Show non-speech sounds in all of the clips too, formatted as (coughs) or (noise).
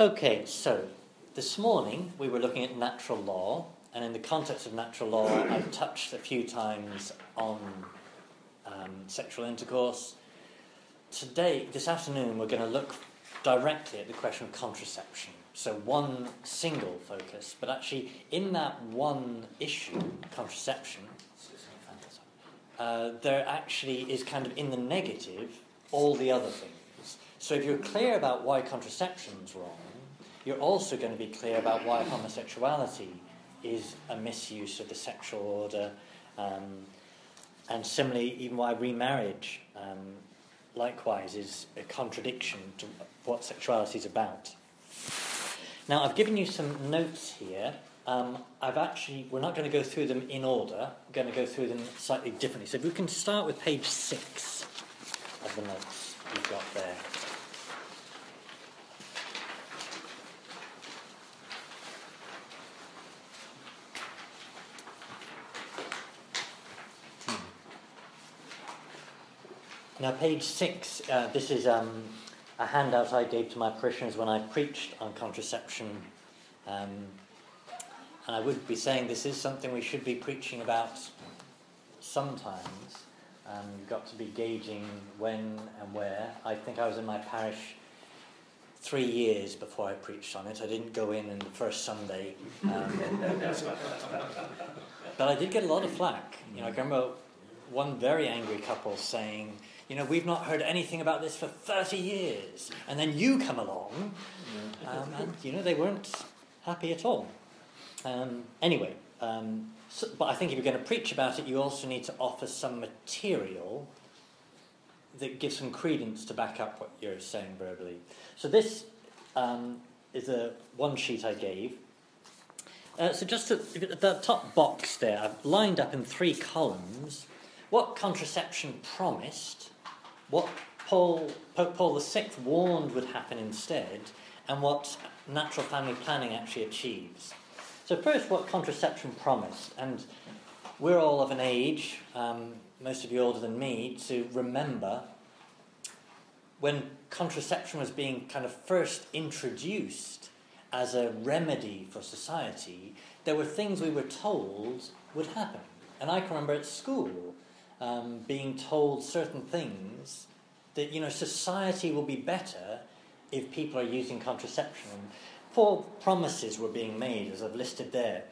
Okay, so this morning we were looking at natural law, and in the context of natural law, I've touched a few times on um, sexual intercourse. Today, this afternoon, we're going to look directly at the question of contraception. So, one single focus, but actually, in that one issue, contraception, uh, there actually is kind of in the negative all the other things. So, if you're clear about why contraception is wrong, you're also going to be clear about why homosexuality is a misuse of the sexual order, um, and similarly, even why remarriage, um, likewise, is a contradiction to what sexuality is about. Now, I've given you some notes here. Um, I've actually, we're not going to go through them in order. We're going to go through them slightly differently. So, if we can start with page six of the notes you've got there. Now, page six, uh, this is um, a handout I gave to my parishioners when I preached on contraception. Um, and I would be saying this is something we should be preaching about sometimes. Um, you've got to be gauging when and where. I think I was in my parish three years before I preached on it. I didn't go in on the first Sunday. Um, (laughs) but I did get a lot of flack. You know, I remember one very angry couple saying, you know, we've not heard anything about this for 30 years. And then you come along, um, and, you know, they weren't happy at all. Um, anyway, um, so, but I think if you're going to preach about it, you also need to offer some material that gives some credence to back up what you're saying verbally. So this um, is a one sheet I gave. Uh, so just to, the top box there, I've lined up in three columns what contraception promised, what Paul, Pope Paul VI warned would happen instead, and what natural family planning actually achieves. So, first, what contraception promised, and we're all of an age, um, most of you older than me, to remember when contraception was being kind of first introduced as a remedy for society, there were things we were told would happen. And I can remember at school um, being told certain things that you know society will be better if people are using contraception. Four promises were being made, as I've listed there.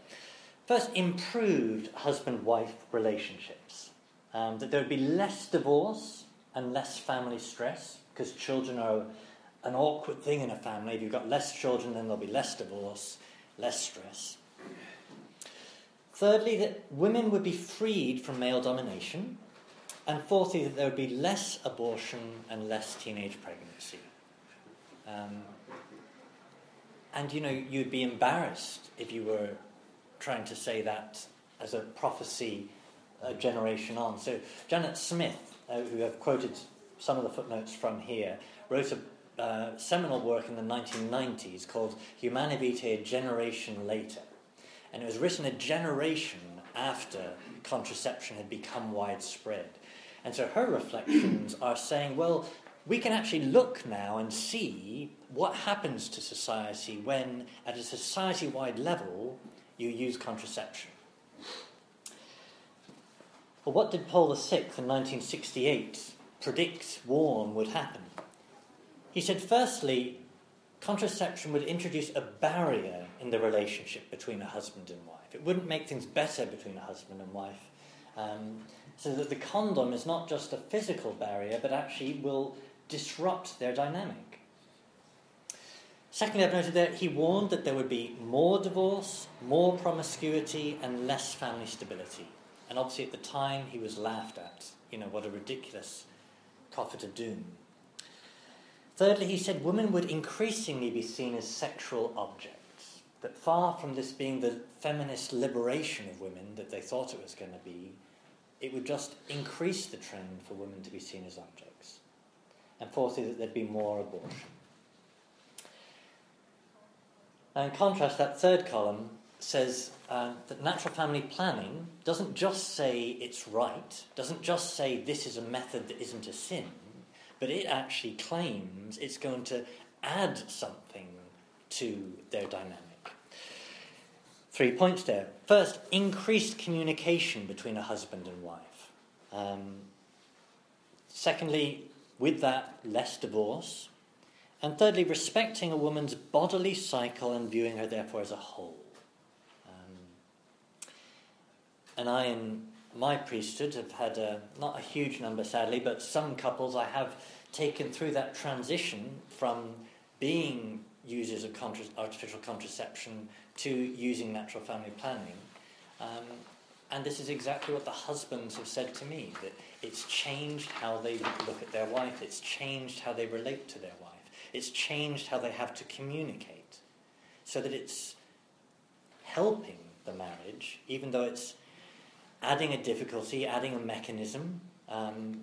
First, improved husband-wife relationships. Um, that there would be less divorce and less family stress because children are an awkward thing in a family. If you've got less children, then there'll be less divorce, less stress. Thirdly, that women would be freed from male domination. And fourthly, that there would be less abortion and less teenage pregnancy. Um, and you know, you'd be embarrassed if you were trying to say that as a prophecy a generation on. So, Janet Smith, uh, who I've quoted some of the footnotes from here, wrote a uh, seminal work in the 1990s called Humanae Vitae A Generation Later. And it was written a generation after contraception had become widespread. And so her reflections are saying, well, we can actually look now and see what happens to society when, at a society wide level, you use contraception. Well, what did Paul VI in 1968 predict, warn would happen? He said, firstly, contraception would introduce a barrier in the relationship between a husband and wife. It wouldn't make things better between a husband and wife. Um, so that the condom is not just a physical barrier, but actually will disrupt their dynamic. Secondly, I've noted that he warned that there would be more divorce, more promiscuity, and less family stability. And obviously, at the time, he was laughed at. You know, what a ridiculous prophet of doom. Thirdly, he said women would increasingly be seen as sexual objects. That far from this being the feminist liberation of women that they thought it was going to be, it would just increase the trend for women to be seen as objects. And fourthly, that there'd be more abortion. Now, in contrast, that third column says uh, that natural family planning doesn't just say it's right, doesn't just say this is a method that isn't a sin, but it actually claims it's going to add something to their dynamic. Three points there. First, increased communication between a husband and wife. Um, secondly, with that, less divorce. And thirdly, respecting a woman's bodily cycle and viewing her, therefore, as a whole. Um, and I, in my priesthood, have had a, not a huge number, sadly, but some couples I have taken through that transition from being users of contra- artificial contraception to using natural family planning. Um, and this is exactly what the husbands have said to me that it's changed how they look at their wife, it's changed how they relate to their wife, it's changed how they have to communicate. So that it's helping the marriage, even though it's adding a difficulty, adding a mechanism, um,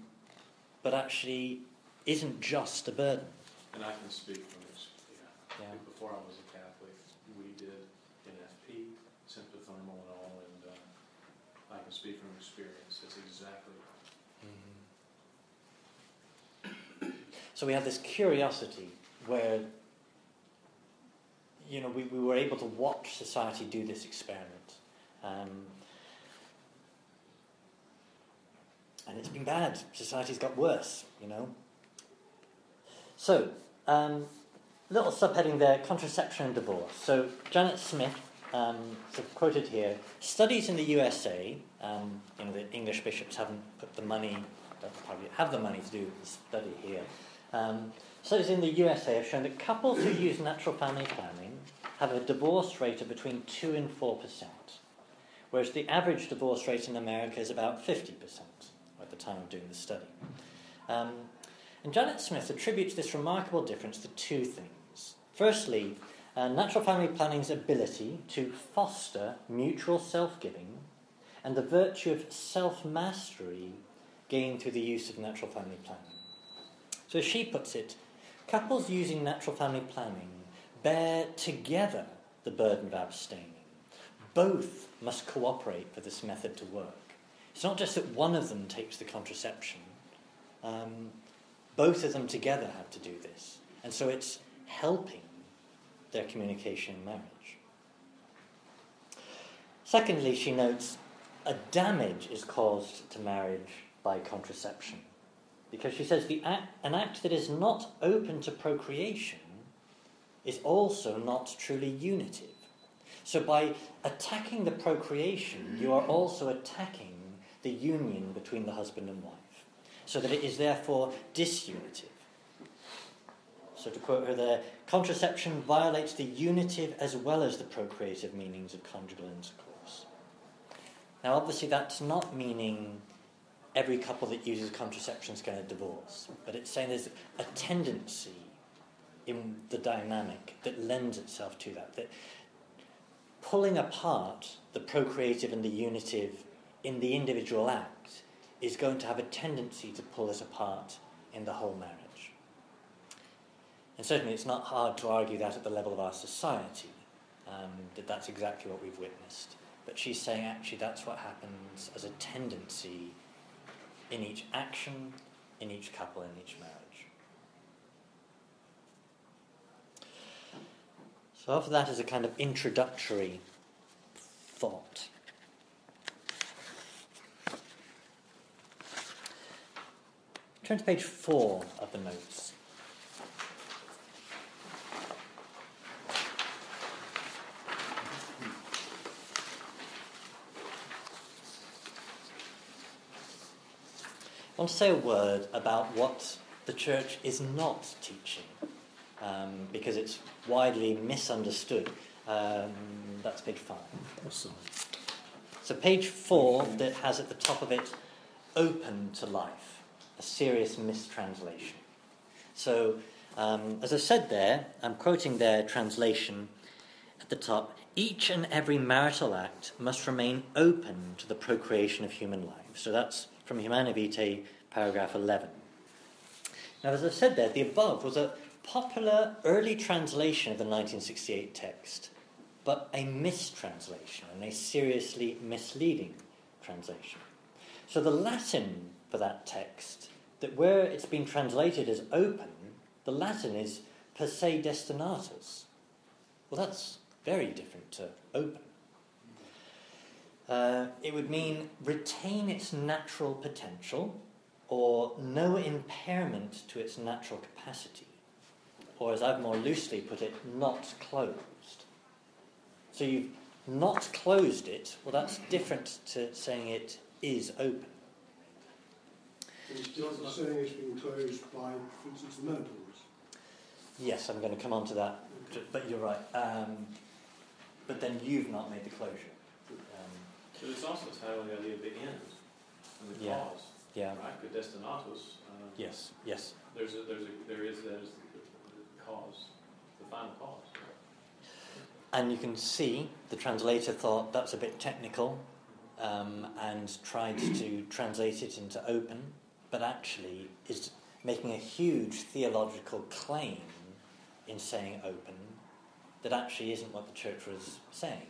but actually isn't just a burden. And I can speak from this. Yeah. Yeah. Before I was a Catholic, we did NFP, symptothermal and all, and uh, I can speak from experience. It's exactly right. So we have this curiosity where, you know, we, we were able to watch society do this experiment. Um, and it's been bad. Society's got worse, you know. So, um, little subheading there contraception and divorce. So, Janet Smith, um, quoted here, studies in the USA, um, you know, the English bishops haven't put the money, probably have the money to do the study here. Um, studies in the USA have shown that couples who use natural family planning have a divorce rate of between 2 and 4%, whereas the average divorce rate in America is about 50% at the time of doing the study. Um, and Janet Smith attributes this remarkable difference to two things. Firstly, uh, natural family planning's ability to foster mutual self giving and the virtue of self mastery gained through the use of natural family planning. So, as she puts it, couples using natural family planning bear together the burden of abstaining. Both must cooperate for this method to work. It's not just that one of them takes the contraception, um, both of them together have to do this. And so it's helping their communication in marriage. Secondly, she notes a damage is caused to marriage by contraception. Because she says the act, an act that is not open to procreation is also not truly unitive. So by attacking the procreation, you are also attacking the union between the husband and wife, so that it is therefore disunitive. So to quote her there, contraception violates the unitive as well as the procreative meanings of conjugal intercourse. Now, obviously, that's not meaning every couple that uses contraception is going to divorce, but it's saying there's a tendency in the dynamic that lends itself to that. That pulling apart the procreative and the unitive in the individual act is going to have a tendency to pull us apart in the whole marriage. And certainly it's not hard to argue that at the level of our society, um, that that's exactly what we've witnessed. But she's saying actually that's what happens as a tendency in each action, in each couple, in each marriage. So, after that is a kind of introductory thought. Turn to page four of the notes. I want to say a word about what the church is not teaching, um, because it's widely misunderstood. Um, that's page five. Awesome. So, page four that has at the top of it, open to life, a serious mistranslation. So, um, as I said there, I'm quoting their translation at the top each and every marital act must remain open to the procreation of human life. So, that's from Humanae Vitae, paragraph 11. Now, as I said there, the above was a popular early translation of the 1968 text, but a mistranslation and a seriously misleading translation. So, the Latin for that text, that where it's been translated as open, the Latin is per se destinatus. Well, that's very different to open. Uh, it would mean retain its natural potential or no impairment to its natural capacity. Or, as I've more loosely put it, not closed. So you've not closed it, well, that's different to saying it is open. It's not saying it's been closed by, for instance, the menopause. Yes, I'm going to come on to that, but you're right. Um, but then you've not made the closure. Um, But it's also titled the idea of the end and the Yeah. cause, yeah. right? Predestinatus. Um, Yes. Yes. There's a, there's a, there is that is the, the cause, the final cause. And you can see the translator thought that's a bit technical um, and tried to translate it into open, but actually is making a huge theological claim in saying open that actually isn't what the church was saying.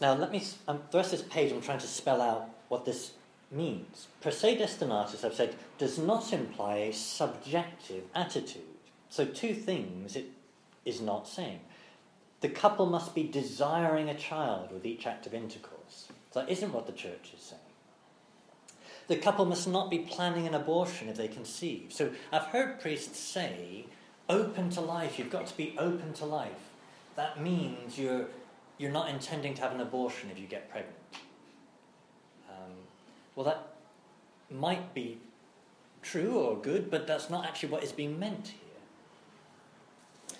Now, let me, um, the rest of this page, I'm trying to spell out what this means. Per se destinatus, I've said, does not imply a subjective attitude. So, two things it is not saying. The couple must be desiring a child with each act of intercourse. So, that isn't what the church is saying. The couple must not be planning an abortion if they conceive. So, I've heard priests say, open to life, you've got to be open to life. That means you're, you're not intending to have an abortion if you get pregnant. Um, well, that might be true or good, but that's not actually what is being meant here.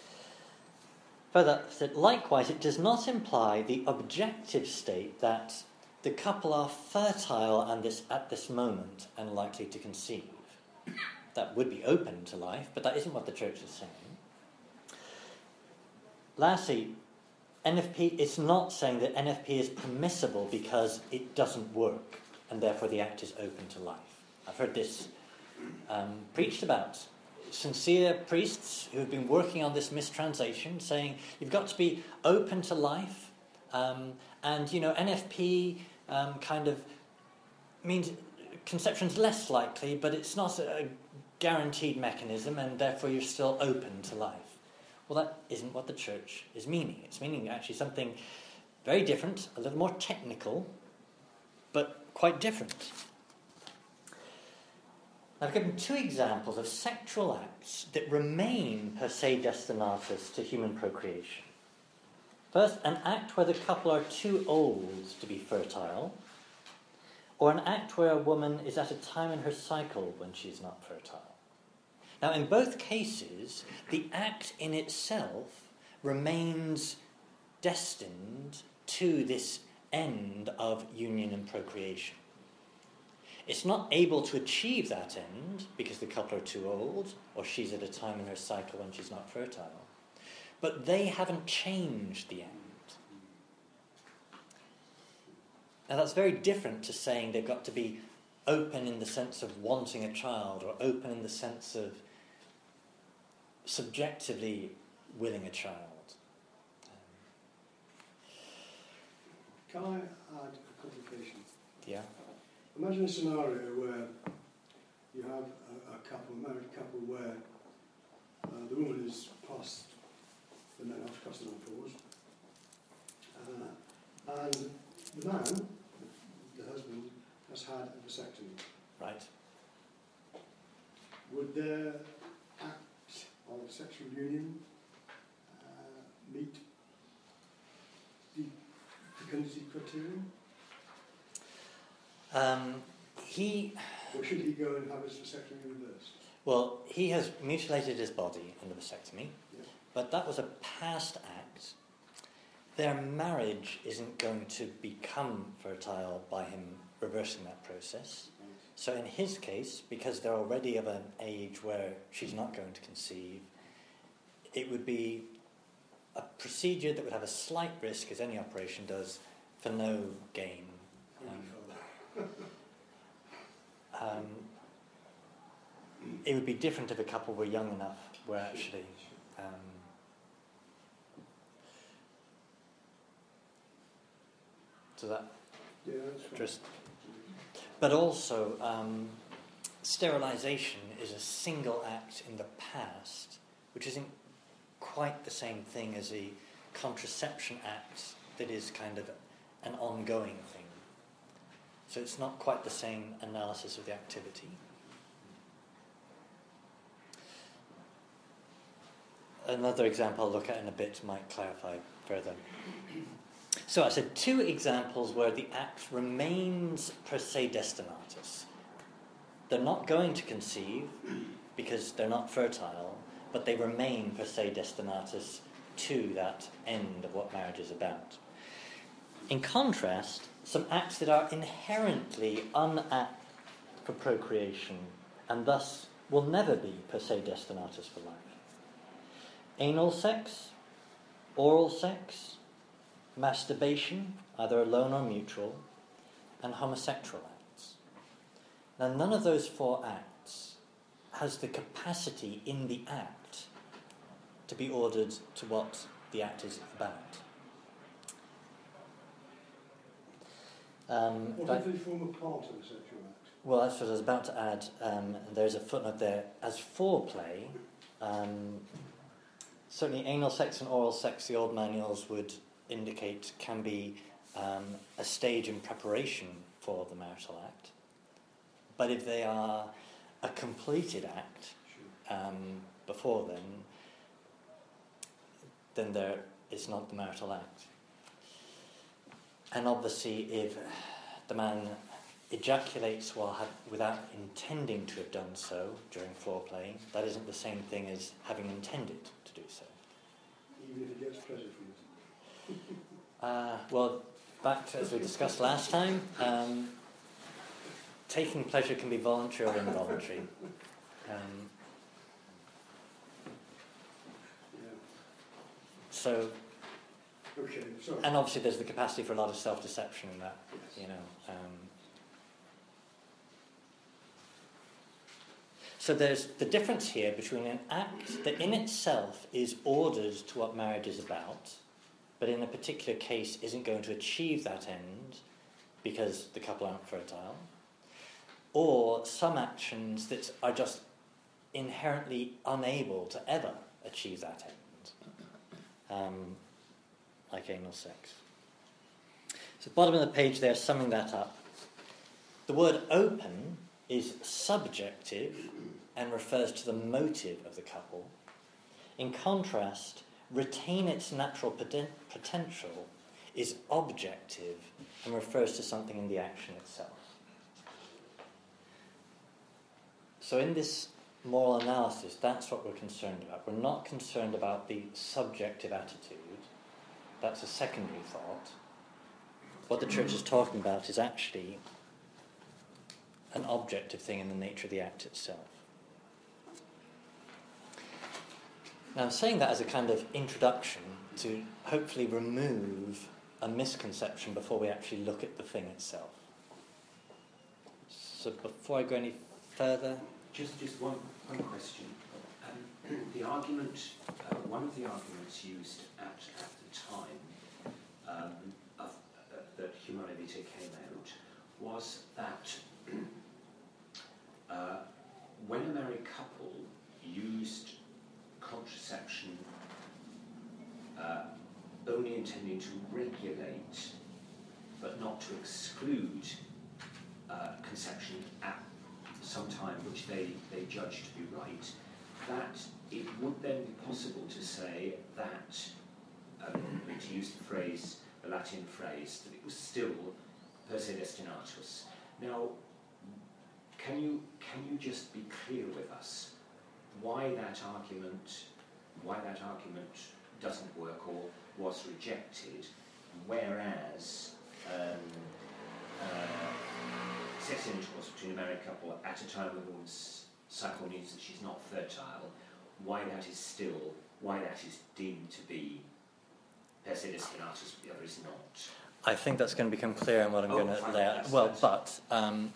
Further, likewise, it does not imply the objective state that the couple are fertile and this, at this moment and likely to conceive. That would be open to life, but that isn't what the church is saying. Lastly, NFP is not saying that NFP is permissible because it doesn't work and therefore the act is open to life. I've heard this um, preached about. Sincere priests who have been working on this mistranslation saying you've got to be open to life, um, and you know, NFP um, kind of means conception's less likely, but it's not a guaranteed mechanism, and therefore you're still open to life. Well, that isn't what the church is meaning. It's meaning actually something very different, a little more technical, but quite different. I've given two examples of sexual acts that remain per se destinatus to human procreation. First, an act where the couple are too old to be fertile, or an act where a woman is at a time in her cycle when she is not fertile. Now, in both cases, the act in itself remains destined to this end of union and procreation. It's not able to achieve that end because the couple are too old or she's at a time in her cycle when she's not fertile. But they haven't changed the end. Now, that's very different to saying they've got to be open in the sense of wanting a child or open in the sense of subjectively willing a child. Can I add a complication? Yeah? Imagine a scenario where you have a, a couple, a married couple, where uh, the woman is past the the menopause, uh, and the man, the husband, has had a vasectomy. Right? Would the act of sexual union uh, meet the fecundity criterion? Um, he, Or should he go and have his vasectomy reversed? well, he has mutilated his body in the vasectomy. But that was a past act. Their marriage isn't going to become fertile by him reversing that process. So, in his case, because they're already of an age where she's not going to conceive, it would be a procedure that would have a slight risk, as any operation does, for no gain. Um, (laughs) um, it would be different if a couple were young enough where actually. Um, so that Yeah, that's right. just. But also, um, sterilization is a single act in the past, which isn't quite the same thing as a contraception act that is kind of an ongoing thing. So it's not quite the same analysis of the activity. Another example I'll look at in a bit might clarify further. So I said two examples where the act remains per se destinatus. They're not going to conceive because they're not fertile, but they remain per se destinatus to that end of what marriage is about. In contrast, some acts that are inherently unapt for procreation and thus will never be per se destinatus for life. Anal sex, oral sex, masturbation, either alone or mutual, and homosexual acts. Now, none of those four acts has the capacity in the act to be ordered to what the act is about. Um, What if they form a part of a sexual act? well, that's what I was about to add. Um, and there's a footnote there. As foreplay, um, certainly anal sex and oral sex, the old manuals would indicate can be um, a stage in preparation for the marital act. But if they are a completed act um, before then, then there it's not the marital act. And obviously, if the man ejaculates while ha- without intending to have done so during foreplay, that isn't the same thing as having intended to do so. Even if he gets pleasure from it. Uh, well, back to as we discussed last time, um, taking pleasure can be voluntary or involuntary. Um, so, Okay, sorry. and obviously, there's the capacity for a lot of self-deception in that. You know. Um, so there's the difference here between an act that in itself is ordered to what marriage is about, but in a particular case isn't going to achieve that end because the couple aren't fertile, or some actions that are just inherently unable to ever achieve that end, um, like anal sex. So, bottom of the page there, summing that up. The word open is subjective and refers to the motive of the couple. In contrast, retain its natural potential is objective and refers to something in the action itself. So, in this moral analysis, that's what we're concerned about. We're not concerned about the subjective attitude, that's a secondary thought what the church is talking about is actually an objective thing in the nature of the act itself. Now, I'm saying that as a kind of introduction to hopefully remove a misconception before we actually look at the thing itself. So, before I go any further, Just, just one, one question. Um, (clears throat) the argument, uh, one of the arguments used at, at the time um, of, uh, that Humanae Vitae came out was that (clears throat) uh, when a married couple used contraception uh, only intending to regulate but not to exclude uh, conception at some time which they, they judged to be right, that it would then be possible to say that, um, to use the phrase, the Latin phrase, that it was still per se destinatus. Now, can you, can you just be clear with us why that argument, why that argument doesn't work or was rejected, whereas um, uh, sex intercourse between a married couple at a time when the woman's cycle means that she's not fertile, why that is still, why that is deemed to be per se the other is not. I think that's going to become clear in what I'm Oh, going to lay out. that's- Well, that's- but um,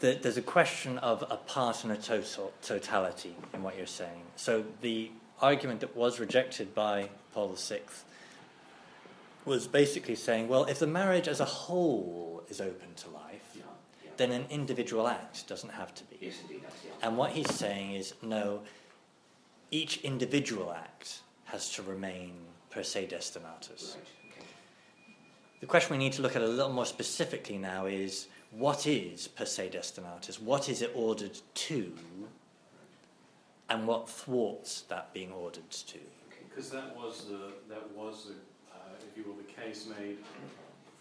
the, there's a question of a part and a total, totality in what you're saying. So the argument that was rejected by Paul VI was basically saying, well, if the marriage as a whole is open to life, Yeah, yeah. then an individual act doesn't have to be. Yes, indeed, the. And what he's saying is, no, each individual act has to remain per se destinatus. Right. Okay. The question we need to look at a little more specifically now is what is per se destinatus? What is it ordered to? And what thwarts that being ordered to? Because that was the, that was the, uh, if you will, the case made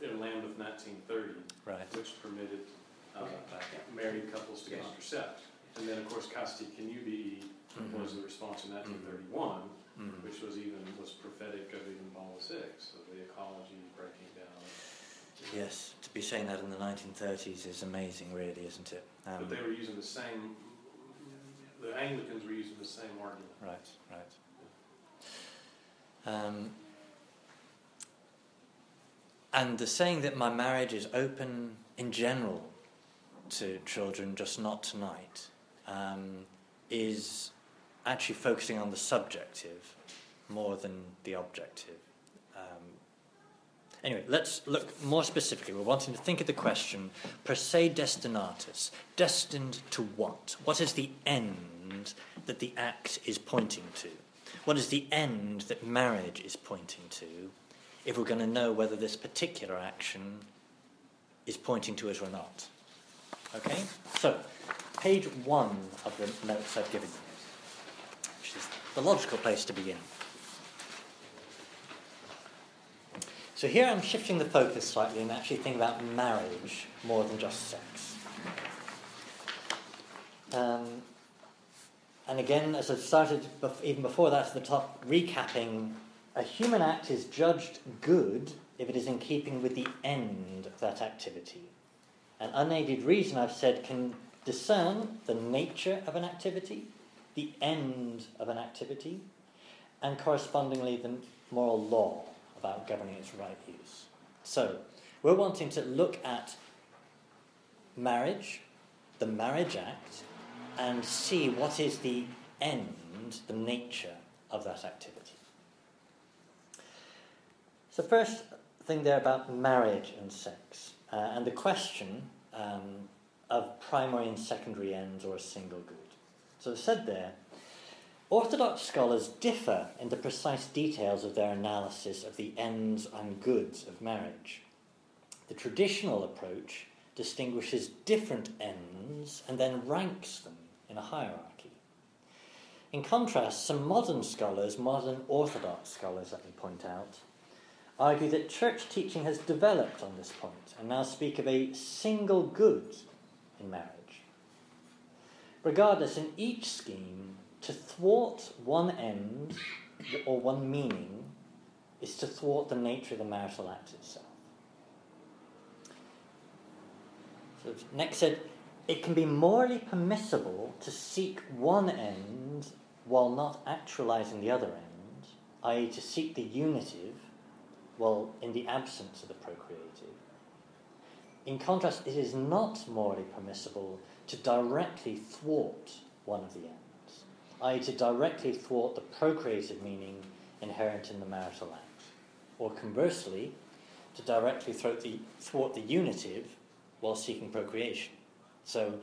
in Lambeth nineteen thirty, Right. which permitted, uh, Okay. married couples to Yes. contracept. And then, of course, Casti Connubii Mhm. was the response in nineteen thirty-one, Mhm. which was even, was prophetic of even Paul VI, of the ecology breaking down. Yes, to be saying that in the 1930s is amazing, really, isn't it? Um, But they were using the same, the Anglicans were using the same argument. Right, right. Um, and the saying that my marriage is open in general to children, just not tonight, um, is actually focusing on the subjective more than the objective. Anyway, let's look more specifically. We're wanting to think of the question per se destinatus. Destined to what? What is the end that the act is pointing to? What is the end that marriage is pointing to if we're going to know whether this particular action is pointing to it or not? Okay? So, page one of the notes I've given you, which is the logical place to begin. So, here I'm shifting the focus slightly and actually thinking about marriage more than just sex. Um, and again, as I started even before that at the top, recapping, a human act is judged good if it is in keeping with the end of that activity. An unaided reason, I've said, can discern the nature of an activity, the end of an activity, and correspondingly the moral law about governing its right use. So, we're wanting to look at marriage, the marriage act, and see what is the end, the nature of that activity. So, first thing there about marriage and sex, uh, and the question um, of primary and secondary ends or a single good. So, said there, Orthodox scholars differ in the precise details of their analysis of the ends and goods of marriage. The traditional approach distinguishes different ends and then ranks them in a hierarchy. In contrast, some modern scholars, modern Orthodox scholars, let me point out, argue that church teaching has developed on this point and now speak of a single good in marriage. Regardless, in each scheme, to thwart one end or one meaning is to thwart the nature of the marital act itself. So next said, it can be morally permissible to seek one end while not actualizing the other end, i.e., to seek the unitive while in the absence of the procreative. In contrast, it is not morally permissible to directly thwart one of the ends, i.e., to directly thwart the procreative meaning inherent in the marital act, or conversely, to directly thwart the, thwart the unitive while seeking procreation. So,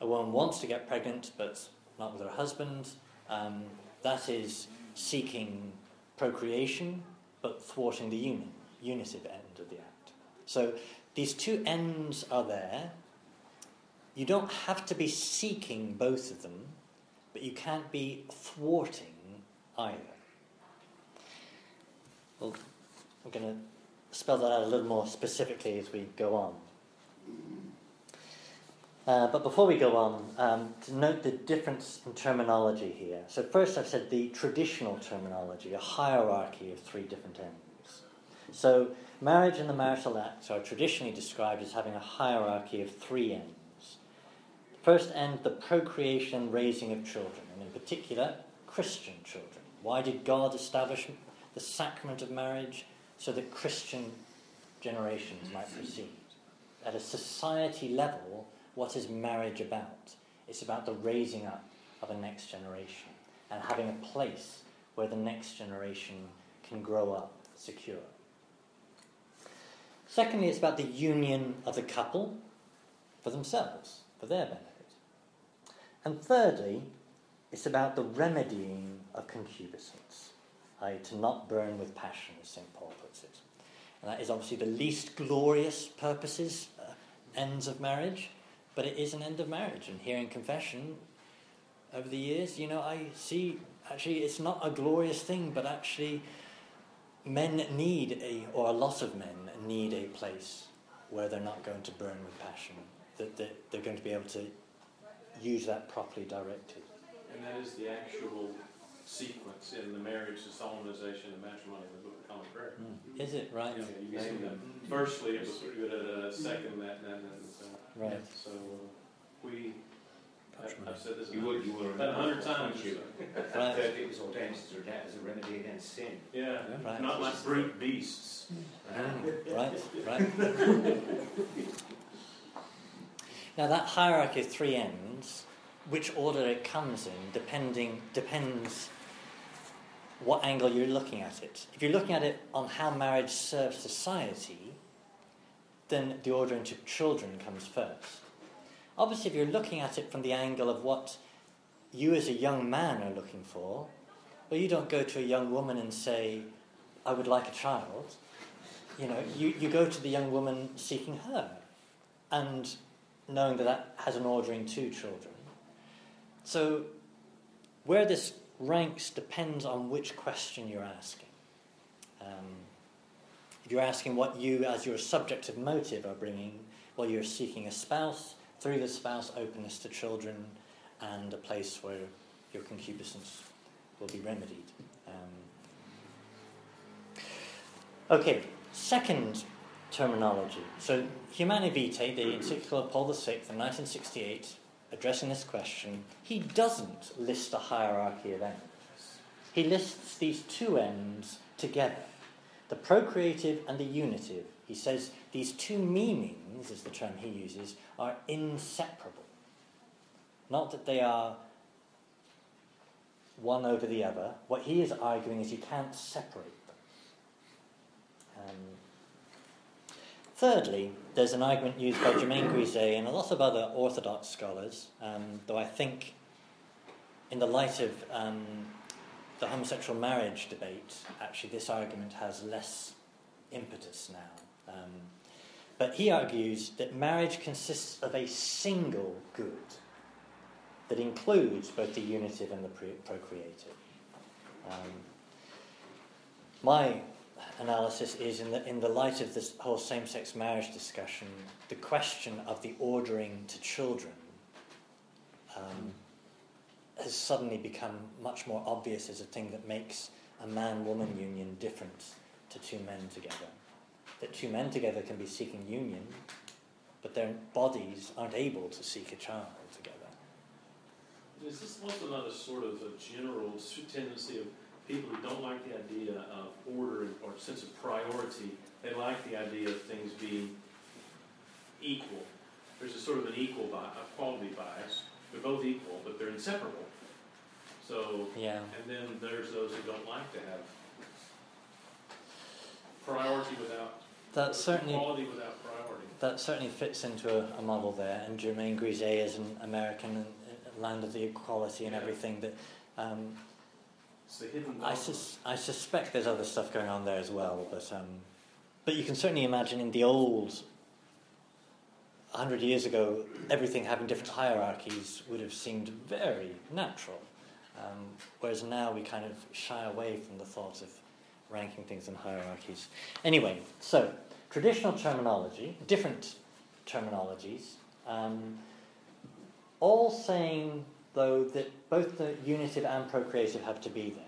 a woman wants to get pregnant but not with her husband, um, that is seeking procreation but thwarting the union, unitive end of the act. So, these two ends are there. You don't have to be seeking both of them, but you can't be thwarting either. Well, I'm going to spell that out a little more specifically as we go on. Uh, but before we go on, um, to note the difference in terminology here. So, first, I've said the traditional terminology, a hierarchy of three different ends. So, marriage and the marital acts are traditionally described as having a hierarchy of three ends. First end, the procreation raising of children, and in particular, Christian children. Why did God establish the sacrament of marriage? So that Christian generations might proceed. At a society level, what is marriage about? It's about the raising up of a next generation and having a place where the next generation can grow up secure. Secondly, it's about the union of the couple for themselves, for their benefit. And thirdly, It's about the remedying of concupiscence, i.e., to not burn with passion, as St. Paul puts it. And that is obviously the least glorious purposes, uh, ends of marriage, but it is an end of marriage. And here in confession, over the years, you know, I see actually it's not a glorious thing, but actually men need a, or a lot of men need a place where they're not going to burn with passion, that, that they're going to be able to use that properly directed. And that is the actual sequence in the marriage, the solemnization, the matrimony in the Book of Common Prayer. Mm. Is it right? Yeah, you can see that. Firstly, it was sort of a second, that, and then, so. Right. So, uh, we, I've I've said this a You would, hundred, you were about a hundred times. You. Right. That it was ordained as a, as a remedy against sin. Yeah, Right. not like brute beasts. Mm, right, right. (laughs) now that hierarchy of three ends, which order it comes in, depending depends what angle you're looking at it. If you're looking at it on how marriage serves society, then the ordering to children comes first. Obviously, if you're looking at it from the angle of what you as a young man are looking for, well, you don't go to a young woman and say, I would like a child. You know, you, you go to the young woman seeking her and knowing that that has an ordering to children. So, where this ranks depends on which question you're asking. Um, if you're asking what you, as your subjective motive, are bringing, well, you're seeking a spouse, through the spouse, openness to children, and a place where your concupiscence will be remedied. Um, okay, second terminology. So, Humanae Vitae, the encyclical of Paul VI in 1968, addressing this question, he doesn't list a hierarchy of ends. He lists these two ends together the procreative and the unitive. He says these two meanings, is the term he uses, are inseparable. Not that they are one over the other. What he is arguing is you can't separate them. Um, thirdly, there's an argument used by Germain Grisez and a lot of other Orthodox scholars, um, though I think, in the light of um, the homosexual marriage debate, actually, this argument has less impetus now. Um, but he argues that marriage consists of a single good that includes both the unitive and the procreative. Um, my analysis is in the, in the light of this whole same sex marriage discussion, the question of the ordering to children um, has suddenly become much more obvious as a thing that makes a man woman union different to two men together. That two men together can be seeking union, but their bodies aren't able to seek a child together. Is this also not a sort of a general tendency of people who don't like the idea of order or sense of priority? They like the idea of things being equal. There's a sort of an equal bias, a quality bias. They're both equal, but they're inseparable. So, Yeah. and then there's those who don't like to have priority without That certainly quality without priority. that certainly fits into a, a model there, and Germain Grisez is an American uh, land of the equality and Yeah. everything. That um, It's the hidden I, sus- I suspect there's other stuff going on there as well, but um, but you can certainly imagine in the old. A hundred years ago, everything having different hierarchies would have seemed very natural, um, whereas now we kind of shy away from the thought of ranking things in hierarchies. Anyway, so traditional terminology, different terminologies, um, all saying though that both the unitive and procreative have to be there.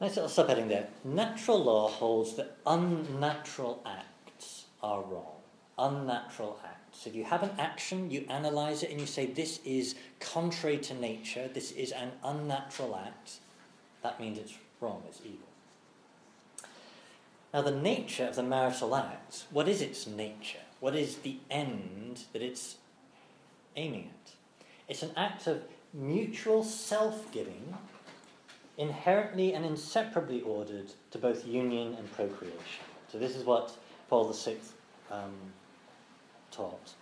Nice little subheading there. Natural law holds that unnatural acts are wrong. Unnatural acts. If you have an action, you analyze it and you say, this is contrary to nature, this is an unnatural act, that means it's wrong, it's evil. Now, the nature of the marital act, what is its nature? What is the end that it's aiming at? It's an act of mutual self giving, inherently and inseparably ordered to both union and procreation. So, this is what Paul VI um, taught.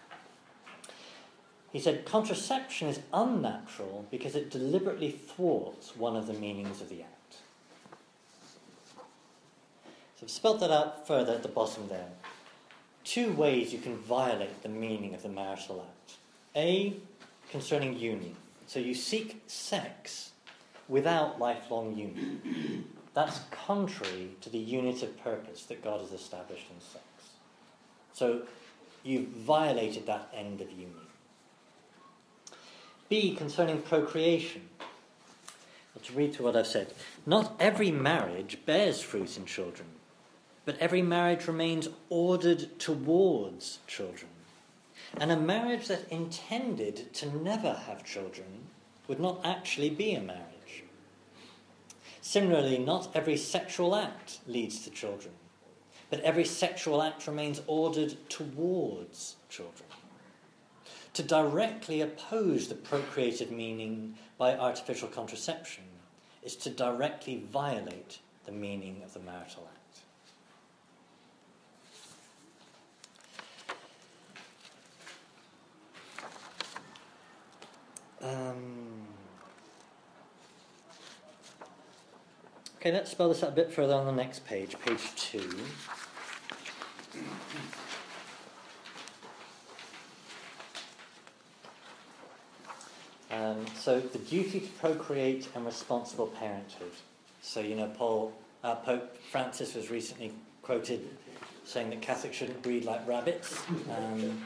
He said contraception is unnatural because it deliberately thwarts one of the meanings of the act. So I've spelt that out further at the bottom there. Two ways you can violate the meaning of the marital act. A, concerning union. So you seek sex without lifelong union. That's contrary to the unit of purpose that God has established in sex. So you've violated that end of union. B, concerning procreation. Let's read through what I've said. Not every marriage bears fruit in children, but every marriage remains ordered towards children. And a marriage that intended to never have children would not actually be a marriage. Similarly, not every sexual act leads to children, but every sexual act remains ordered towards children. To directly oppose the procreative meaning by artificial contraception is to directly violate the meaning of the marital act. Um, Okay, let's spell this out a bit further on the next page, page two. Um, so the duty to procreate and responsible parenthood. So you know, Paul, uh, Pope Francis was recently quoted saying that Catholics shouldn't breed like rabbits, um,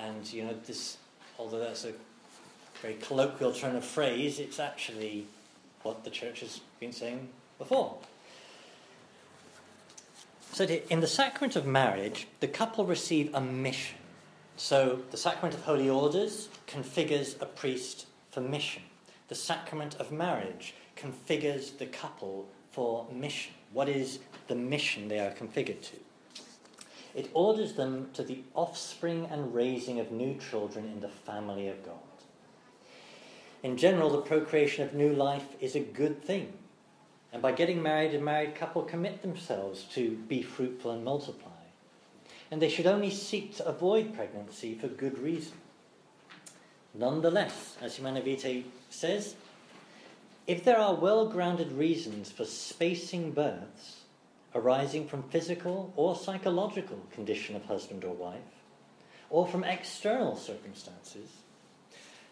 and you know this. Although that's a very colloquial turn of phrase, it's actually what the church has been saying before. So, in the sacrament of marriage, the couple receive a mission. So, the sacrament of holy orders configures a priest for mission. The sacrament of marriage configures the couple for mission. What is the mission they are configured to? It orders them to the offspring and raising of new children in the family of God. In general, the procreation of new life is a good thing. And by getting married, a married couple commit themselves to be fruitful and multiply. And they should only seek to avoid pregnancy for good reason. Nonetheless, as Humanae Vitae says, if there are well grounded reasons for spacing births arising from physical or psychological condition of husband or wife, or from external circumstances,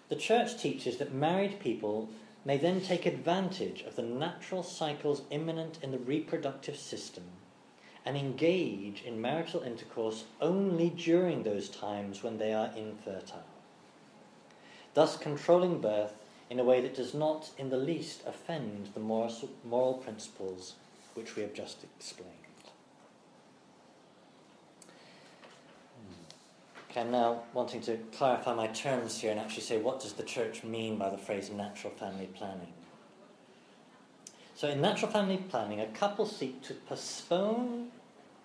the Church teaches that married people may then take advantage of the natural cycles imminent in the reproductive system and engage in marital intercourse only during those times when they are infertile, thus controlling birth in a way that does not in the least offend the moral, moral principles which we have just explained. Okay, I'm now wanting to clarify my terms here and actually say what does the church mean by the phrase natural family planning. So, in natural family planning, a couple seek to postpone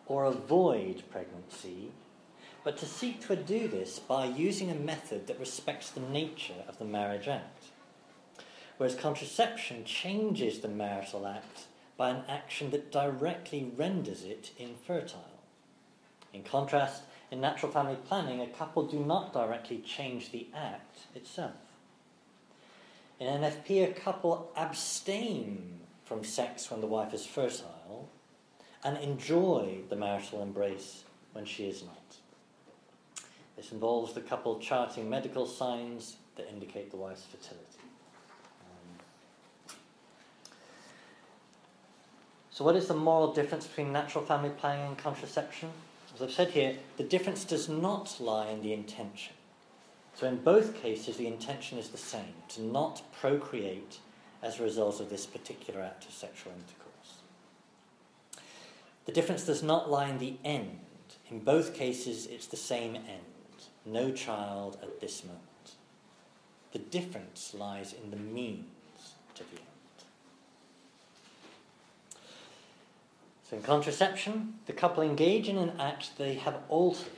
or avoid pregnancy, but to seek to do this by using a method that respects the nature of the marriage act. Whereas contraception changes the marital act by an action that directly renders it infertile. In contrast, in natural family planning, a couple do not directly change the act itself. In NFP, a couple abstain from sex when the wife is fertile and enjoy the marital embrace when she is not. This involves the couple charting medical signs that indicate the wife's fertility. Um, so, what is the moral difference between natural family planning and contraception? As I've said here, the difference does not lie in the intention. So, in both cases, the intention is the same to not procreate as a result of this particular act of sexual intercourse. The difference does not lie in the end. In both cases, it's the same end no child at this moment. The difference lies in the means to the end. So in contraception, the couple engage in an act they have altered,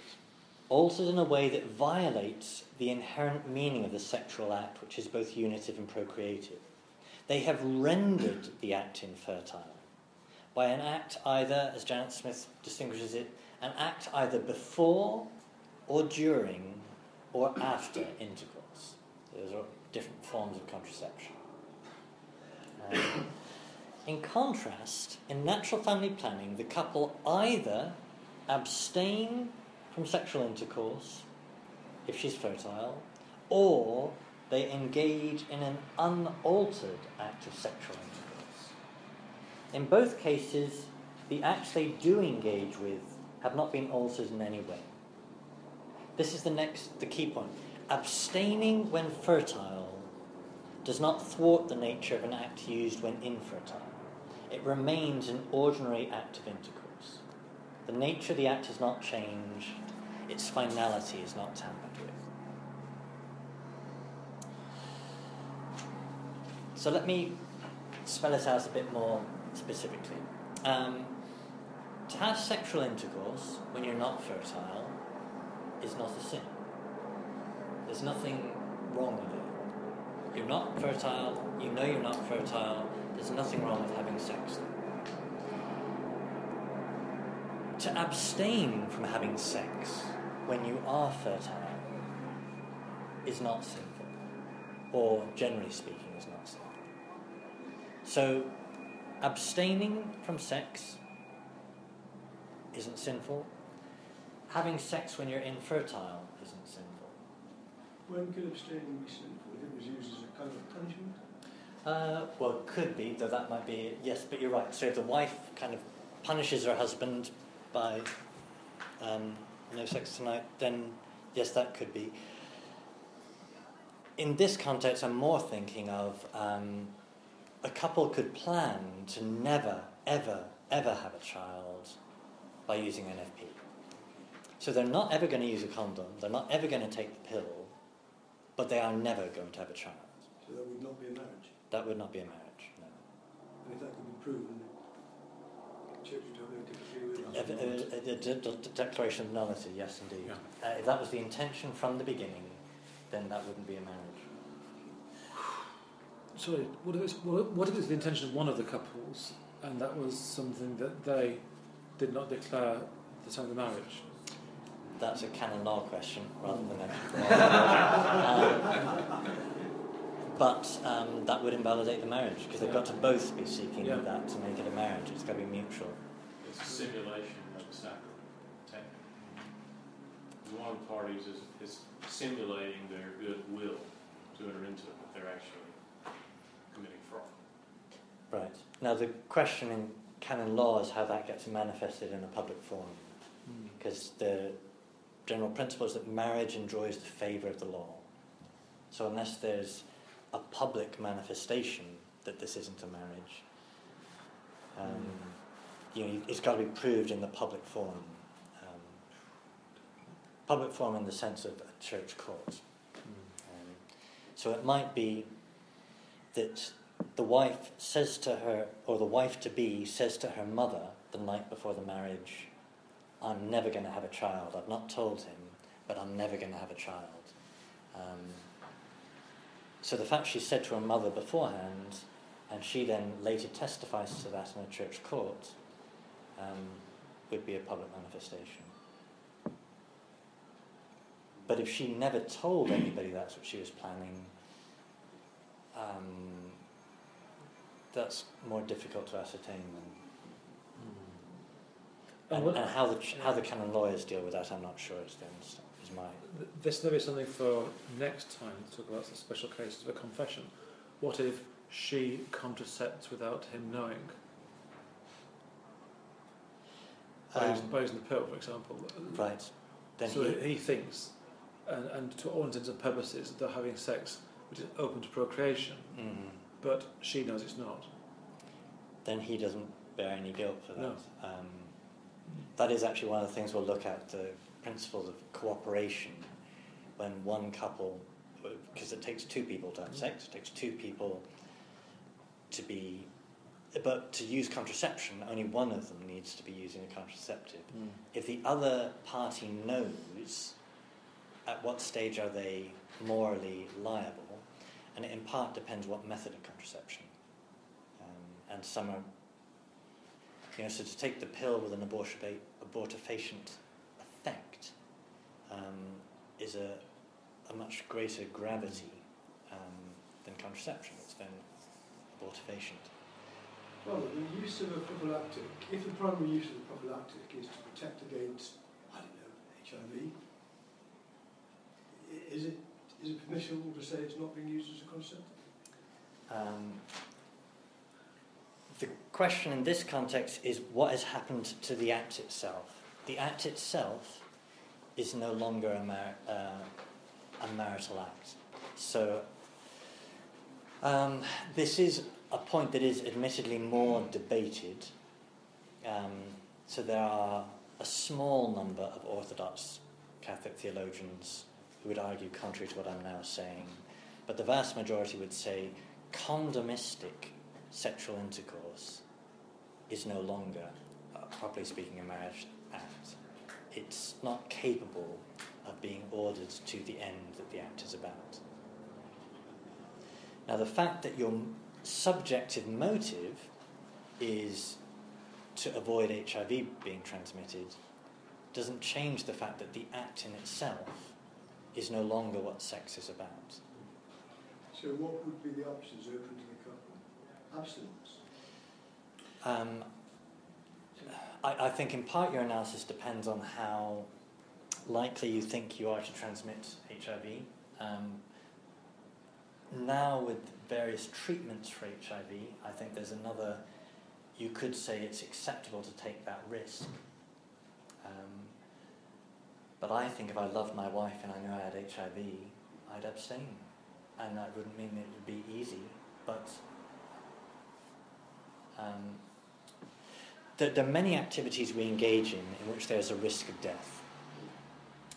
altered in a way that violates the inherent meaning of the sexual act, which is both unitive and procreative. They have rendered the act infertile by an act either, as Janet Smith distinguishes it, an act either before or during or after intercourse. Those are different forms of contraception. Um, in contrast, in natural family planning, the couple either abstain from sexual intercourse if she's fertile, or they engage in an unaltered act of sexual intercourse. In both cases, the acts they do engage with have not been altered in any way. This is the next, the key point. Abstaining when fertile does not thwart the nature of an act used when infertile. It remains an ordinary act of intercourse. The nature of the act has not changed, its finality is not tampered with. So let me spell it out a bit more specifically. Um, to have sexual intercourse when you're not fertile is not a sin. There's nothing wrong with it. You're not fertile, you know you're not fertile, there's nothing wrong with having sex. To abstain from having sex when you are fertile is not sinful, or generally speaking, is not sinful. So, abstaining from sex isn't sinful. Having sex when you're infertile isn't sinful. When could abstaining be sinful? Punishment? Uh, well, it could be, though that might be, yes, but you're right. So if the wife kind of punishes her husband by um, no sex tonight, then yes, that could be. In this context, I'm more thinking of um, a couple could plan to never, ever, ever have a child by using NFP. So they're not ever going to use a condom, they're not ever going to take the pill, but they are never going to have a child. So that would not be a marriage. That would not be a marriage, no. And if that could be proven, the church would have no difficulty with A, that. a- a- a de- de- declaration of nullity, yes, indeed. Uh, if that was the intention from the beginning, then that wouldn't be a marriage. Sorry, what if, it's, what what if it's the intention of one of the couples and that was something that they did not declare at the time of the marriage? That's a canon law question rather than a. (laughs) (laughs) um, but um, that would invalidate the marriage because they've got to both be seeking Yeah. that to make it a marriage. It's got to be mutual. It's a simulation of the sacrament. One of the parties is, is simulating their goodwill to enter into it, but they're actually committing fraud. Right. Now, the question in canon law is how that gets manifested in a public forum. because the general principle is that marriage enjoys the favour of the law. So unless there's a public manifestation that this isn't a marriage, um, you know, it's got to be proved in the public forum. Um, public forum in the sense of a church court. Um, so it might be that the wife says to her, or the wife to be says to her mother the night before the marriage, I'm never going to have a child. I've not told him, but I'm never going to have a child. Um, so the fact she said to her mother beforehand, and she then later testifies to that in a church court, um, would be a public manifestation. But if she never told anybody that's what she was planning, um, that's more difficult to ascertain than And and, and how the how the canon lawyers deal with that, I'm not sure. Is, the, This may be something for next time to talk about the special cases of a confession. What if she contracepts without him knowing? By, using, Um, by using the pill, for example. right. Then so he, he, thinks, and, and to all intents and purposes, they're having sex which is open to procreation, mhm. but she knows it's not. then he doesn't bear any guilt for that. No. Um, that is actually one of the things we'll look at the principles of cooperation when one couple, because it takes two people to have sex, it takes two people to be, but to use contraception, only one of them needs to be using a contraceptive. If the other party knows at what stage are they morally liable, and it in part depends what method of contraception. Um, and some are, you know, so to take the pill with an abortifa- abortifacient effect um, is a a much greater gravity um, than contraception. It's then abortifacient. Well, the use of a prophylactic, if the primary use of the prophylactic is to protect against, I don't know, HIV, is it, is it permissible to say it's not being used as a contraceptive? Um, the question in this context is what has happened to the act itself. The act itself is no longer a, mar- uh, a marital act. So, um, this is a point that is admittedly more debated. Um, so, there are a small number of Orthodox Catholic theologians who would argue contrary to what I'm now saying, but the vast majority would say condomistic sexual intercourse is no longer, uh, properly speaking, a marriage. It's not capable of being ordered to the end that the act is about. Now, the fact that your subjective motive is to avoid HIV being transmitted doesn't change the fact that the act in itself is no longer what sex is about. So what would be the options open to the couple? Abstinence. Um, I, I think in part your analysis depends on how likely you think you are to transmit HIV. Um, now, with various treatments for HIV, I think there's another, you could say it's acceptable to take that risk. Um, but I think if I loved my wife and I knew I had HIV, I'd abstain. And that wouldn't mean it would be easy, but um, there, there are many activities we engage in in which there's a risk of death.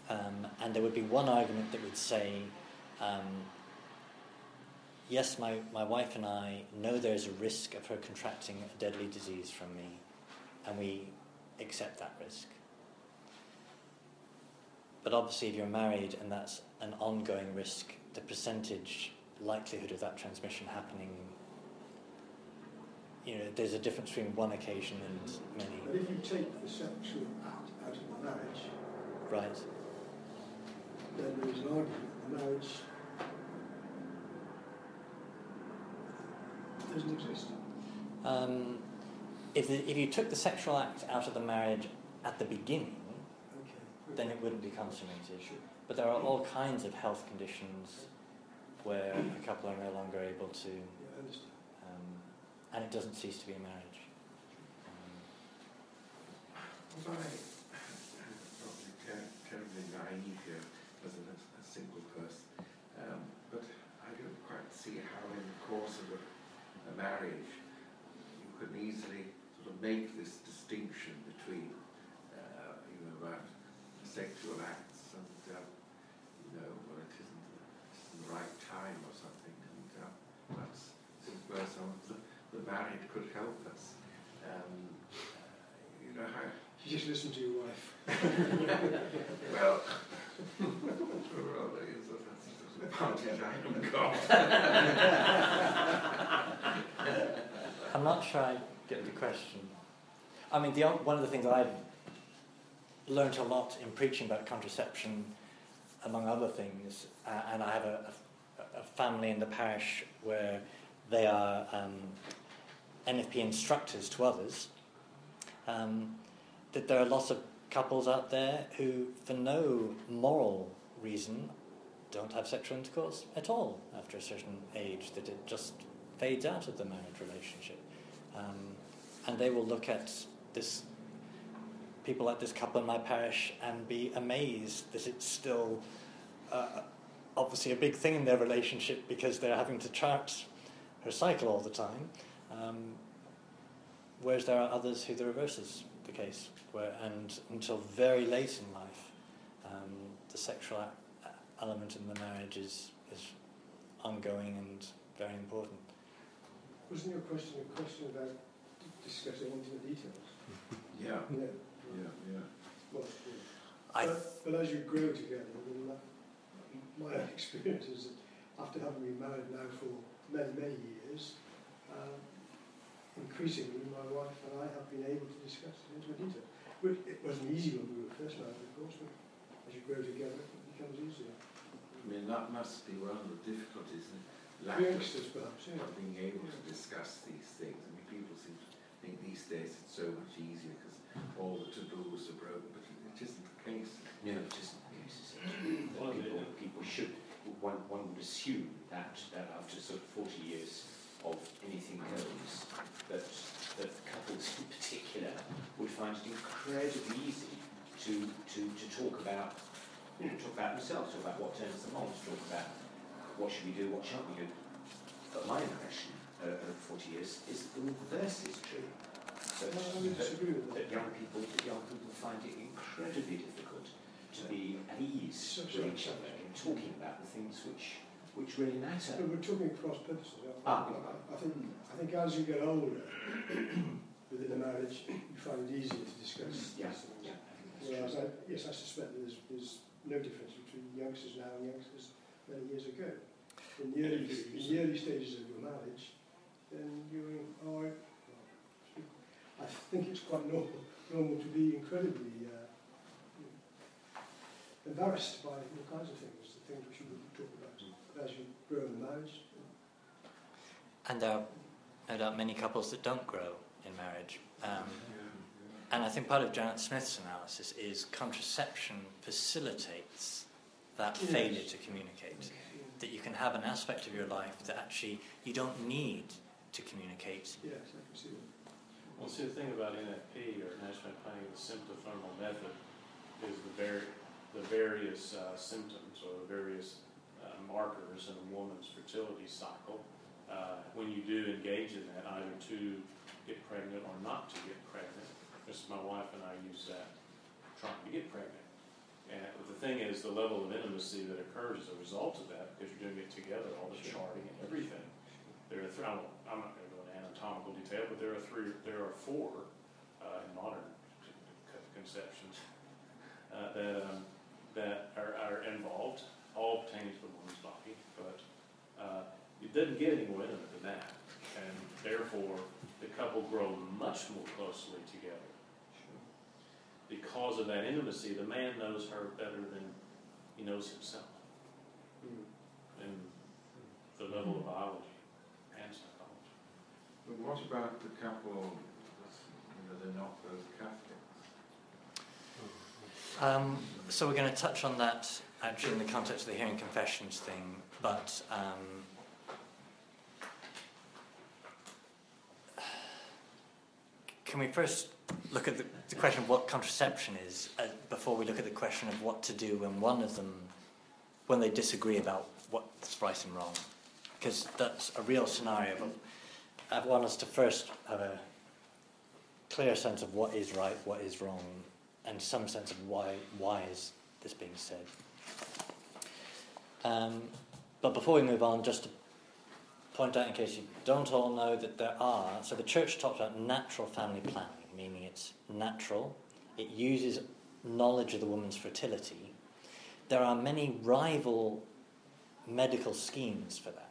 Um, and there would be one argument that would say, um, yes, my, my wife and I know there's a risk of her contracting a deadly disease from me, and we accept that risk. But obviously, if you're married and that's an ongoing risk, the percentage likelihood of that transmission happening, you know, there's a difference between one occasion and many. But if you take the sexual act out of the marriage, Right. then there is an argument that the marriage doesn't exist. Um, if, the, if you took the sexual act out of the marriage at the beginning, Okay. then it wouldn't be consummated. Sure. But there are all kinds of health conditions where a couple are no longer able to, Yeah, I understand. um, and it doesn't cease to be a marriage. Um, If I, probably ter- terribly naive here as a, a single person, um, but I don't quite see how in the course of a, a marriage you can easily sort of make this distinction between, uh, you know, about sexual acts and, uh, you know, well, it isn't, it isn't the right time or something, and uh, that's sort of where some of the, the marriage could help us. Um, uh, you know, how, You just listen to your wife. well, well, there is a, that's an advantage I haven't (laughs) got. I'm not sure I get the question. I mean, the, one of the things I've learnt a lot in preaching about contraception, among other things, uh, and I have a, a, a family in the parish where they are um, NFP instructors to others, um, that there are lots of couples out there who, for no moral reason, don't have sexual intercourse at all after a certain age, that it just fades out of the marriage relationship. Um, and they will look at this people like this couple in my parish and be amazed that it's still uh, obviously a big thing in their relationship because they're having to chart her cycle all the time. Um, whereas there are others who the reverse is the case, where and until very late in life, um, the sexual a- element in the marriage is is ongoing and very important. Wasn't your question a question about d- discussing intimate details? (laughs) Yeah, Yeah. yeah, yeah. Well, yeah. I But, but as you grow together, I mean, my experience is that after having been married now for many, many years, um, increasingly my wife and I have been able to discuss it into detail. Which it wasn't easy when we were first married, of course, but as you grow together, it becomes easier. I mean, that must be one of the difficulties, the lack of, Youngsters perhaps, yeah. of being able to discuss these things. I mean, people seem to think these days it's so much easier because all the taboos are broken, but it isn't the case. No, it isn't the case. is it? Well, people, people should, one, one would assume that, that after sort of 40 years of anything goes, that, that couples in particular would find it incredibly easy to, to, to talk about, you know, talk about themselves, talk about what turns them on, to talk about what should we do, what shan't we do. But my impression uh, of 40 years is that the reverse is true. That, No, I that, disagree with that that. young people, that young people find it incredibly difficult to be at ease So- with so- each other and talking about the things which, which really matter. No, we're talking cross purposes. I, Ah. I, think I think as you get older (coughs) within a marriage, you find it easier to discuss Yeah, things. yeah, I think that's Whereas. I, yes, I suspect that there's, there's no difference between youngsters now and youngsters many years ago. In the early, in the early stages of your marriage, then you're all right. I think it's quite normal, normal to be incredibly uh, embarrassed by all kinds of things, the things which you wouldn't talk about as you grow in marriage. And there are no doubt many couples that don't grow in marriage. Um, and I think part of Janet Smith's analysis is contraception facilitates that Yes. failure to communicate. That you can have an aspect of your life that actually you don't need to communicate. Yes, I can see that. Well, see, the thing about NFP or National Planning, the symptothermal method is the var- the various uh, symptoms or the various markers in a woman's fertility cycle. Uh, when you do engage in that, either to get pregnant or not to get pregnant. This is my wife and I use that trying to get pregnant. And the thing is, the level of intimacy that occurs as a result of that, because you're doing it together, all the charting and everything. There are three, I'm not going to go into anatomical detail, but there are three, there are four uh, in modern conceptions uh, that um, that are, are involved, all pertaining to the woman's body, but uh, it doesn't get any more intimate than that, and therefore the couple grow much more closely together. Because of that intimacy, the man knows her better than he knows himself, and the level of biology and psychology. But what about the couple, that's, you know, they're not both Catholics? Um, so we're going to touch on that actually in the context of the hearing confessions thing, but um, can we first look at the, the question of what contraception is uh, before we look at the question of what to do when one of them, when they disagree about what's right and wrong? Because that's a real scenario. But I want us to first have a clear sense of what is right, what is wrong, and some sense of why why is this being said. Um, but before we move on, just to point out in case you don't all know that there are so the church talks about natural family planning, meaning it's natural. It uses knowledge of the woman's fertility. There are many rival medical schemes for that.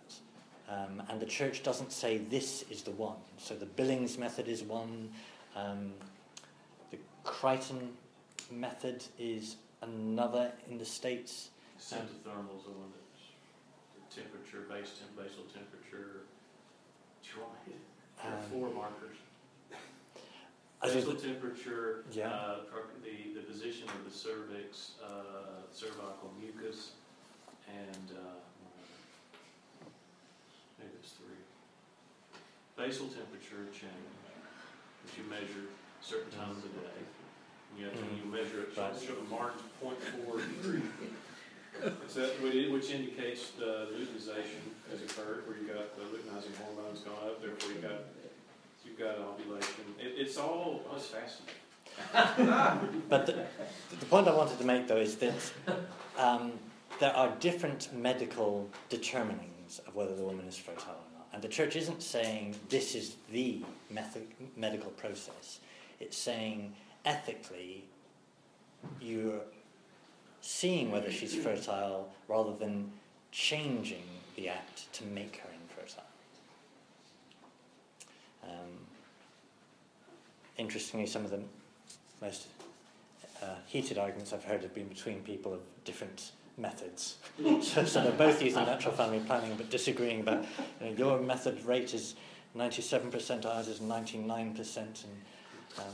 Um, and the church doesn't say this is the one. So the Billings method is one. Um, the Creighton method is another in the States. Symptothermal is the one that's the temperature, base temp, basal temperature. Do you want me to? Um, four markers. Basal temperature, yeah. uh, the, the position of the cervix, uh, cervical mucus, and uh, maybe it's three. Basal temperature change, which you measure certain times a day. You have to you measure it, so, so the margin's 0.4 which indicates the luteinization has occurred, where you've got the luteinizing hormones gone up, therefore you've got, you've got ovulation. It, it's all, oh, it's fascinating. (laughs) but the, the, point I wanted to make, though, is that um, there are different medical determinings of whether the woman is fertile or not. And the church isn't saying this is the method, medical process, it's saying ethically you're seeing whether she's fertile rather than changing the act to make her infertile. Um, interestingly, some of the most uh, heated arguments I've heard have been between people of different methods. (laughs) so, so they're both using natural family planning but disagreeing about you know, your method rate is 97%, ours is 99%, and um,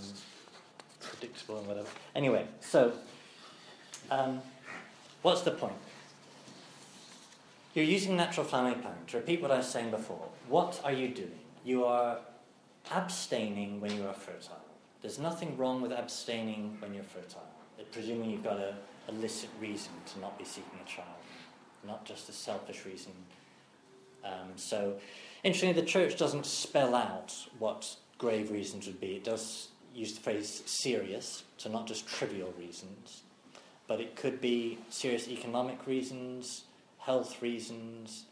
predictable and whatever. Anyway, so um, what's the point? You're using natural family planning. To repeat what I was saying before, what are you doing? You are abstaining when you are fertile. There's nothing wrong with abstaining when you're fertile, presuming you've got a, a licit reason to not be seeking a child, not just a selfish reason. Um, so, interestingly, the church doesn't spell out what grave reasons would be. It does use the phrase serious, so not just trivial reasons, but it could be serious economic reasons, health reasons,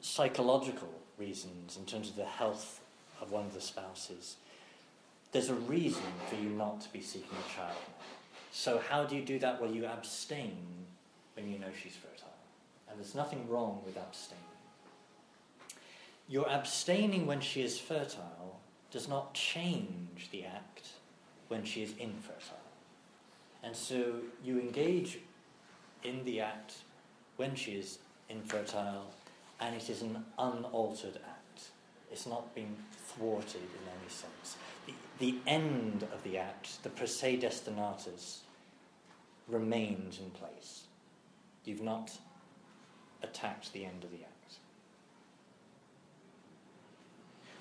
psychological reasons in terms of the health of one of the spouses. There's a reason for you not to be seeking a child. So, how do you do that? Well, you abstain when you know she's fertile. And there's nothing wrong with abstaining. Your abstaining when she is fertile does not change the act when she is infertile. And so you engage in the act when she is infertile, and it is an unaltered act. It's not been thwarted in any sense. The, the end of the act, the per se destinatus, remains in place. You've not attacked the end of the act.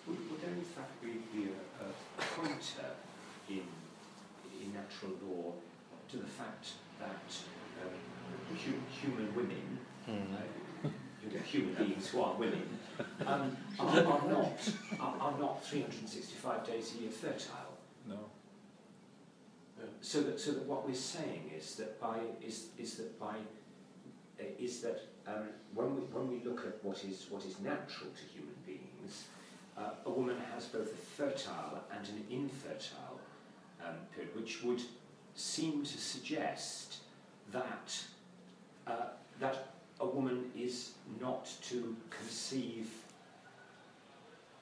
Would, would there in fact be, be a, a pointer in, in natural law to the fact that um, hu- human women, Mm. uh, human beings who are women, um, are, are, not, are, are not 365 days a year fertile? No. So that, so that what we're saying is that by is, is that by uh, is that um, when we when we look at what is what is natural to human beings, uh, a woman has both a fertile and an infertile um, period, which would seem to suggest that uh, that a woman is not to conceive,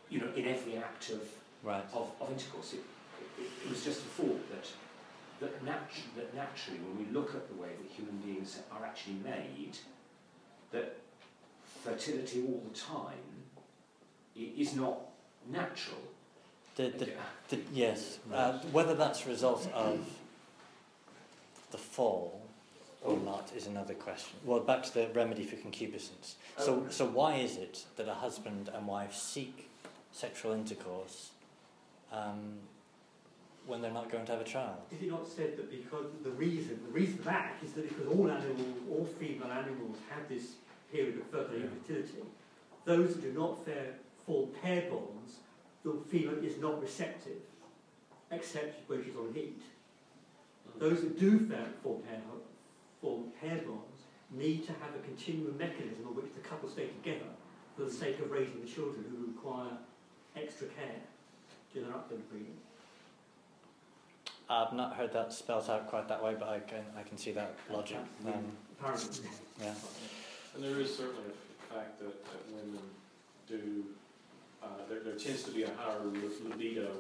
you know, in every act of Right. of, of intercourse. It, it, it was just a thought that that, natu- that naturally, when we look at the way that human beings are actually made, that fertility all the time is not natural. The, the, (laughs) the, yes. Uh, whether that's a result of the fall or not is another question. Well, back to the remedy for concupiscence. So, Oh. so why is it that a husband and wife seek sexual intercourse um, when they're not going to have a child? Is it not said that because the reason, the reason for that is that because all animals, all female animals have this period of fertile infertility, those that do not fair, form pair bonds, the female is not receptive, except when she's on heat. Those that do fair, form pair, form pair bonds need to have a continuum mechanism on which the couple stay together for the sake of raising the children who require extra care during their upward breeding. I've not heard that spelt out quite that way, but I can, I can see that logic. Um, Apparently. yeah. And there is certainly a fact that, that women do, uh, there, there tends to be a higher libido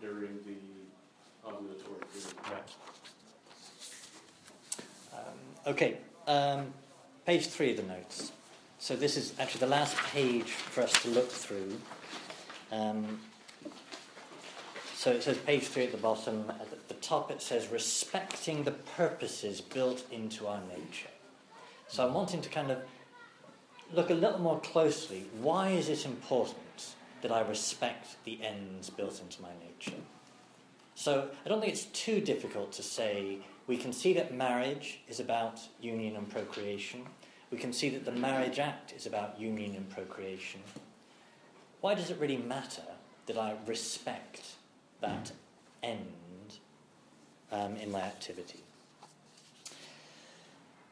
during the ovulatory period. Right. Um, okay, um, page three of the notes. So this is actually the last page for us to look through. Um, so it says page three at the bottom. At the top it says respecting the purposes built into our nature. So I'm wanting to kind of look a little more closely. Why is it important that I respect the ends built into my nature? So I don't think it's too difficult to say we can see that marriage is about union and procreation. We can see that the Marriage Act is about union and procreation. Why does it really matter that I respect that end um, in my activity?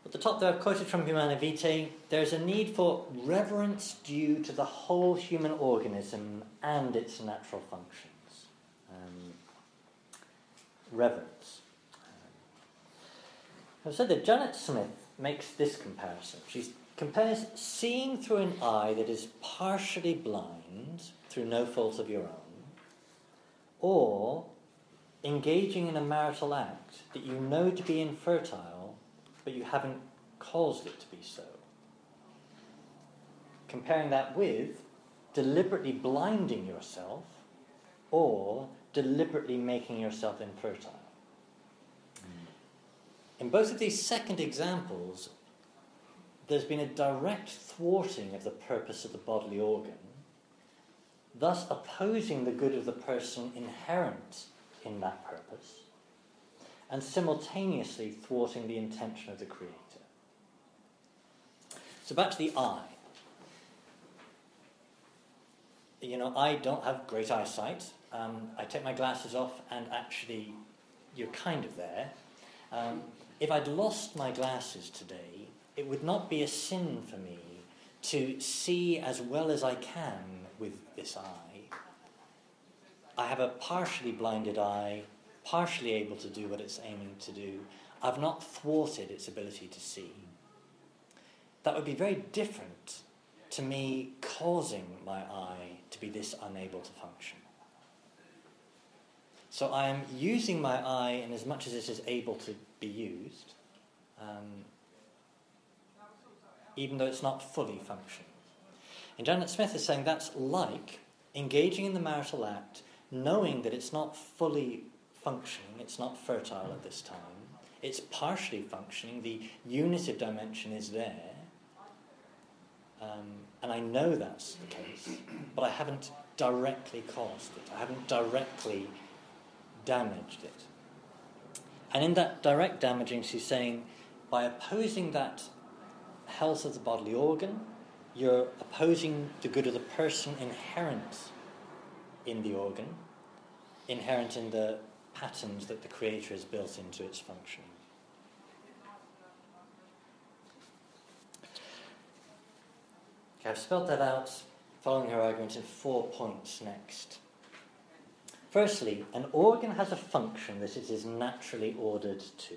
At the top there, I've quoted from Humanae Vitae there's a need for reverence due to the whole human organism and its natural functions. Reverence. I've said that Janet Smith makes this comparison. She compares seeing through an eye that is partially blind through no fault of your own, or engaging in a marital act that you know to be infertile, but you haven't caused it to be so. Comparing that with deliberately blinding yourself or deliberately making yourself infertile. In both of these second examples, there's been a direct thwarting of the purpose of the bodily organ, thus opposing the good of the person inherent in that purpose, and simultaneously thwarting the intention of the Creator. So back to the eye. You know, I don't have great eyesight. Um, I take my glasses off, and actually, you're kind of there. Um, if I'd lost my glasses today, it would not be a sin for me to see as well as I can with this eye. I have a partially blinded eye, partially able to do what it's aiming to do. I've not thwarted its ability to see. That would be very different to me causing my eye to be this unable to function. So I am using my eye in as much as it is able to be used, um, even though it's not fully functioning. And Janet Smith is saying that's like engaging in the marital act, knowing that it's not fully functioning, it's not fertile at this time, it's partially functioning, the unitive dimension is there, um, and I know that's the case, but I haven't directly caused it, I haven't directly damaged it. And in that direct damaging, she's saying by opposing that health of the bodily organ, you're opposing the good of the person inherent in the organ, inherent in the patterns that the Creator has built into its functioning. Okay, I've spelled that out following her argument in four points next. Firstly, an organ has a function that it is naturally ordered to.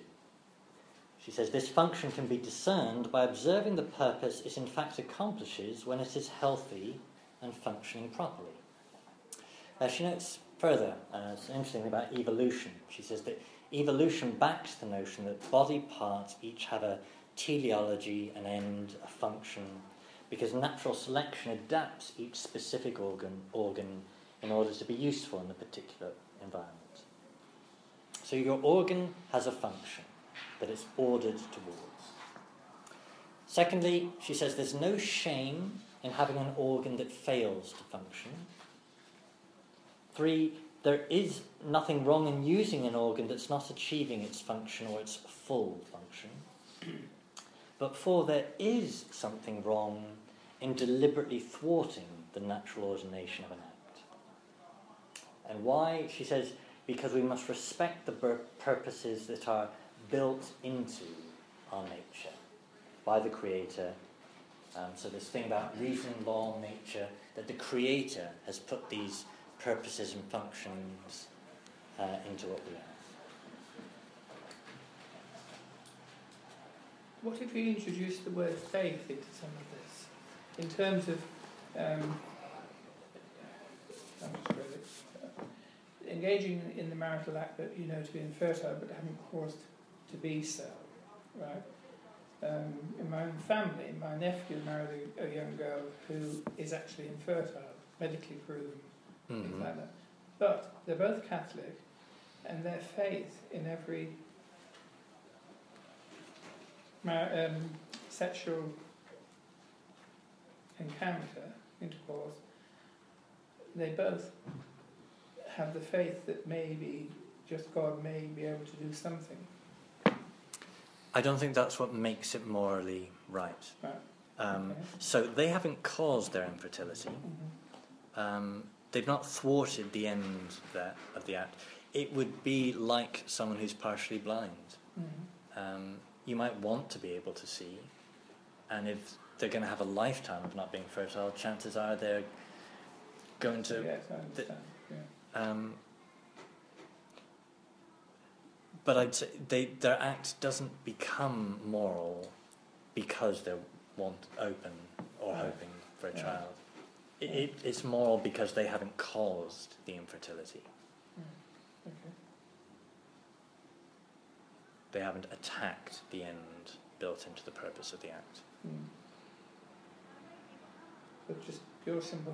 She says this function can be discerned by observing the purpose it in fact accomplishes when it is healthy and functioning properly. Now she notes further, uh, it's interesting about evolution. She says that evolution backs the notion that body parts each have a teleology, an end, a function, because natural selection adapts each specific organ, organ in order to be useful in a particular environment. So your organ has a function that it's ordered towards. Secondly, she says there's no shame in having an organ that fails to function. Three, there is nothing wrong in using an organ that's not achieving its function or its full function. (clears throat) But four, there is something wrong in deliberately thwarting the natural ordination of an act. And why? She says, because we must respect the purposes that are built into our nature by the Creator. Um, so, this thing about reason, law, nature, that the Creator has put these purposes and functions uh, into what we are. What if we introduce the word faith into some of this? In terms of um, engaging in the marital act that you know to be infertile but haven't caused to be so, right? Um, in my own family, my nephew married a, a, young girl who is actually infertile, medically proven, mm-hmm. things like that. But they're both Catholic, and their faith in every mar- um, sexual encounter, intercourse, they both have the faith that maybe just God may be able to do something. I don't think that's what makes it morally right. Right. Um, okay. So they haven't caused their infertility. Mm-hmm. Um, they've not thwarted the end there of the act. It would be like someone who's partially blind. Mm-hmm. Um, you might want to be able to see, and if they're going to have a lifetime of not being fertile, chances are they're going to. Yes, I understand. yeah. Um, but I'd say they, their act doesn't become moral because they're want open or hoping for a Yeah. child. It, it, it's moral because they haven't caused the infertility. Okay. They haven't attacked the end built into the purpose of the Act. Mm. But just pure simple